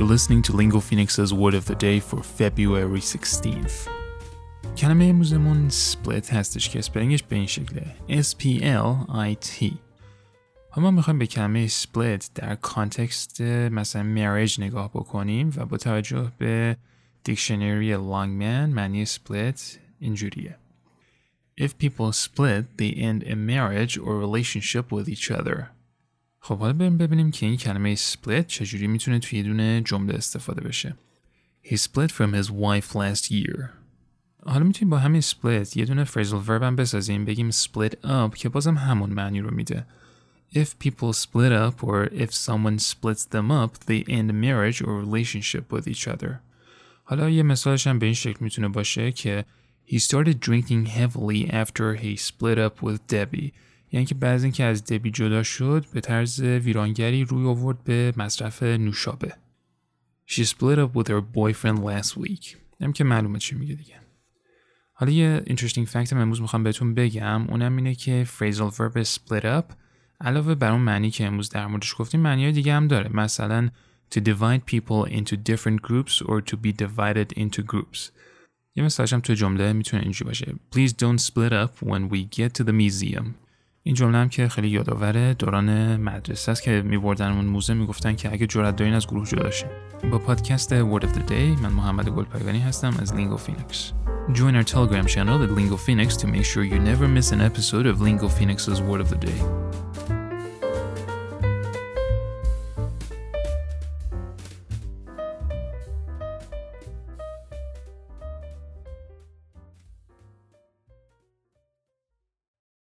You're listening to Lingo Phoenix's Word of the Day for February 16th. کلمه امروزمون split هستش که اسپلینگش به این شکله S-P-L-I-T ما میخوایم به کلمه split در کانتکست مثلا marriage نگاه بکنیم و با توجه به دیکشنری لانگمن معنی split اینجوریه If people split, they end a marriage or relationship with each other. خب حالا بریم ببینیم که این کلمه split چجوری می‌تونه توی یه دونه جمله استفاده بشه. He split from his wife last year. حالا می‌تونیم با همین split یه دونه phrasal verb هم بسازیم بگیم split up که بازم همون معنی رو میده. If people split up or if someone splits them up, they end marriage or relationship with each other. حالا یه مثالش هم به این شکل می‌تونه باشه که He started drinking heavily after he split up with Debbie. یعنی که بعد اینکه از دبی جدا شد به طرز ویرانگری روی آورد به مصرف نوشابه. She split up with her boyfriend last week. هم که معلومه چی میگه دیگه. حالا یه interesting fact امروز می‌خوام بهتون بگم اونم اینه که phrasal verb split up علاوه بر اون معنی که امروز در موردش گفتیم معنی دیگه هم داره مثلا to divide people into different groups or to be divided into groups یه مثالش هم تو جمله می‌تونه اینجوری باشه Please don't split up when we get to the museum این جمله هم که خیلی یادآور دوران مدرسه است که میبردن اون موزه می‌گفتن که اگه جرأت دارین از گروه جدا شین با پادکست Word of the Day من محمد گلپایگانی هستم از لینگو فینکس Join our Telegram channel at Lingo Phoenix to make sure you never miss an episode of Lingo Phoenix's Word of the Day.